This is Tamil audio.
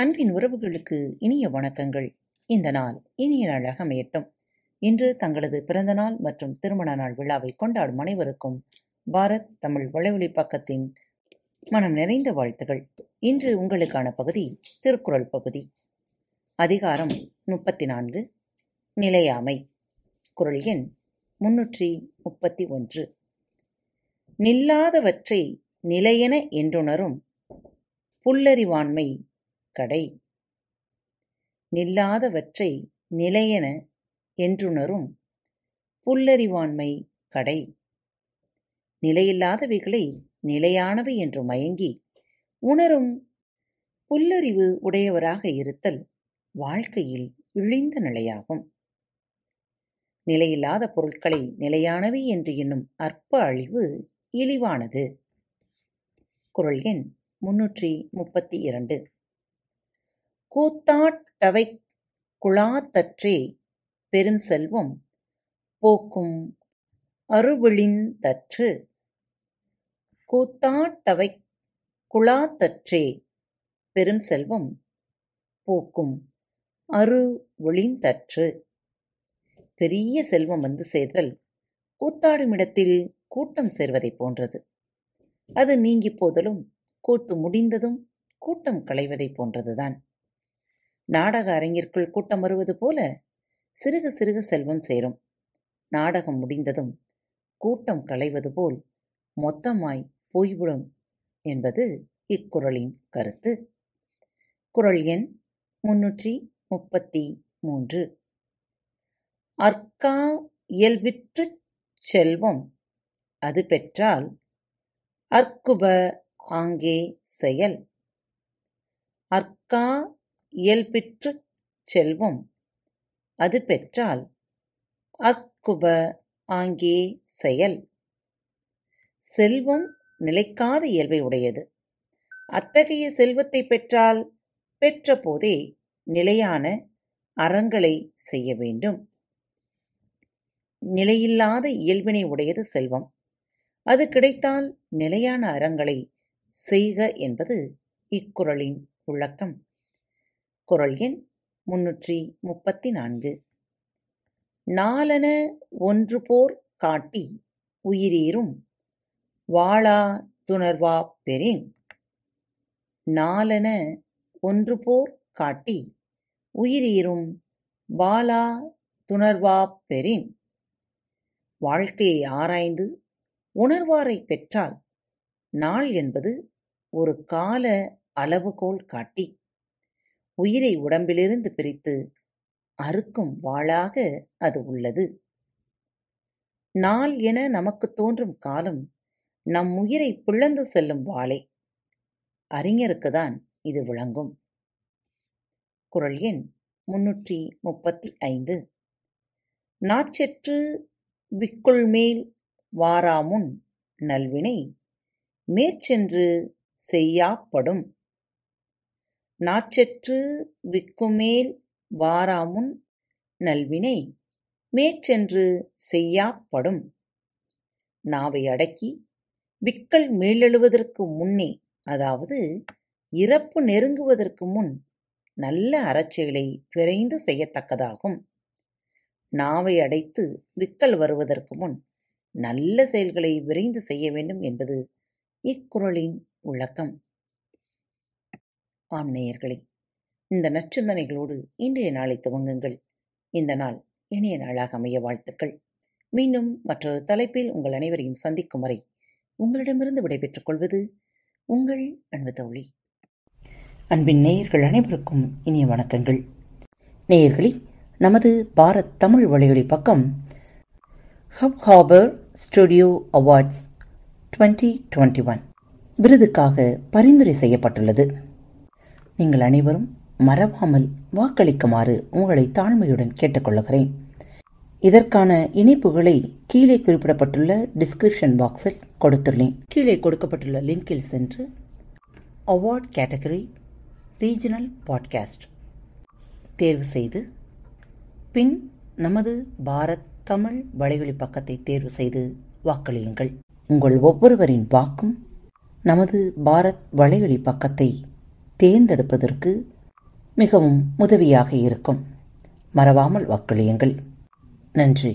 அன்பின் உறவுகளுக்கு இனிய வணக்கங்கள். இந்த நாள் இனிய நாளாக அமையட்டும். இன்று தங்களது பிறந்த நாள் மற்றும் திருமண நாள் விழாவை கொண்டாடும் அனைவருக்கும் பாரத் தமிழ் வலைவழி பக்கத்தின் மனம் நிறைந்த வாழ்த்துகள். இன்று உங்களுக்கான பகுதி திருக்குறள் பகுதி. அதிகாரம் முப்பத்தி நான்கு நிலையாமை. குரல் எண் முன்னூற்றி முப்பத்தி ஒன்று நில்லாதவற்றை நிலையென என்றுணரும் புல்லறிவாண்மை கடை. நில்லாதவற்றை நிலையென என்றுணரும் புல்லறிவாண்மை கடை. நிலையில்லாதவைகளை நிலையானவை என்று மயங்கி உணரும் புல்லறிவு உடையவராக இருத்தல் வாழ்க்கையில் இழிந்த நிலையாகும். நிலையில்லாத பொருட்களை நிலையானவை என்று என்னும் அற்ப அழிவு இழிவானது. குரல் எண் முன்னூற்றி முப்பத்தி இரண்டு. கூத்தாட்டவை குழாத்தற்றே பெரும் செல்வம் போக்கும் அருவிழிந்தற்று கூத்தாட்டவை குழாத்தற்றே பெரும் செல்வம் போக்கும் அரு தற்று. பெரிய செல்வம் வந்து சேர்தல் கூத்தாடும் இடத்தில் கூட்டம் சேர்வதைப் போன்றது. அது நீங்கி போதலும் கூத்து முடிந்ததும் கூட்டம் களைவதைப் போன்றதுதான். நாடக அரங்கிற்குள் கூட்டம் வருவது போல சிறுக சிறுக செல்வம் சேரும். நாடகம் முடிந்ததும் கூட்டம் களைவது போல் மொத்தமாய் போய்விடும் என்பது இக்குறளின் கருத்து. குரல் எண் முன்னூற்றி முப்பத்தி மூன்று. அற்கா இயல்பிற்று செல்வம் அது பெற்றால் அற்குப ஆங்கே செயல். அற்கா இயல்பிற்றுச் செல்வம். அது பெற்றால் அக்குப ஆங்கே செயல். செல்வம் நிலைக்காத இயல்பை உடையது. அத்தகைய செல்வத்தை பெற்றால் பெற்ற போதே நிலையான அறங்களை செய்ய வேண்டும். நிலையில்லாத இயல்பினை உடையது செல்வம். அது கிடைத்தால் நிலையான அறங்களை செய்க என்பது இக்குறளின் விளக்கம் குரல் எண் முன்னூற்றி முப்பத்தி நான்கு நாலன ஒன்று போர் காட்டி உயிரீரும் வாழா துணர்வா பெறின். நாலன ஒன்று போர் காட்டி உயிரீரும் வாழா துணர்வா பெறின். வாழ்க்கையை ஆராய்ந்து உணர்வாரை பெற்றால் நாள் என்பது ஒரு கால அளவுகோல் காட்டி. உயிரை உடம்பிலிருந்து பிரித்து அறுக்கும் வாளாக அது உள்ளது. நாள் என நமக்கு தோன்றும் காலம் நம் உயிரை பிளந்து செல்லும் வாளே. அறிஞருக்குதான் இது விளங்கும். குரல் எண் முன்னூற்றி முப்பத்தி ஐந்து நாச்செற்று விக்குள்மேல் வாராமுன் நல்வினை மேற்சென்று செய்யாப்படும். நாச்செற்று விக்குமேல் வாராமுன் நல்வினை மேற்சென்று செய்யாப்படும். நாவை அடக்கி விக்கல் மேலெழுவதற்கு முன்னே அதாவது இறப்பு நெருங்குவதற்கு முன் நல்ல அறச்செயலை விரைந்து செய்யத்தக்கதாகும். நாவை அடைத்து விக்கல் வருவதற்கு முன் நல்ல செயல்களை விரைந்து செய்ய வேண்டும் என்பது இக்குறளின் விளக்கம் ஆம் நேயர்களே இந்த நற்சிந்தனைகளோடு இன்றைய நாளை துவங்குங்கள். இந்த நாள் இனிய நாளாக அமைய வாழ்த்துக்கள். மீண்டும் மற்றொரு தலைப்பில் உங்கள் அனைவரையும் சந்திக்கும் வரை உங்களிடமிருந்து விடைபெற்றுக் கொள்வது உங்கள் அன்பு தோழி. அன்பின் நேயர்கள் அனைவருக்கும் இனிய வணக்கங்கள். நேயர்களே நமது பாரத் தமிழ் வழியொலி பக்கம் Hubhopper studio awards twenty twenty one விருதுக்காக பரிந்துரை செய்யப்பட்டுள்ளது. நீங்கள் அனைவரும் மறவாமல் வாக்களிக்குமாறு உங்களை தாழ்மையுடன் கேட்டுக்கொள்கிறேன் இதற்கான இணைப்புகளை கீழே குறிப்பிடப்பட்டுள்ள டிஸ்கிரிப்ஷன் பாக்ஸில் கொடுத்துள்ளேன். கீழே கொடுக்கப்பட்டுள்ள லிங்கில் சென்று அவார்ட் கேட்டகரி ரீஜனல் பாட்காஸ்ட் தேர்வு செய்து பின் நமது பாரத் தமிழ் வலைவழி பக்கத்தை தேர்வு செய்து வாக்களியுங்கள். உங்கள் ஒவ்வொருவரின் வாக்கும் நமது பாரத் வலைவழி பக்கத்தை தேர்ந்தெடுப்பதற்கு மிகவும் உதவியாக இருக்கும். மறவாமல் வாக்களியுங்கள். நன்றி.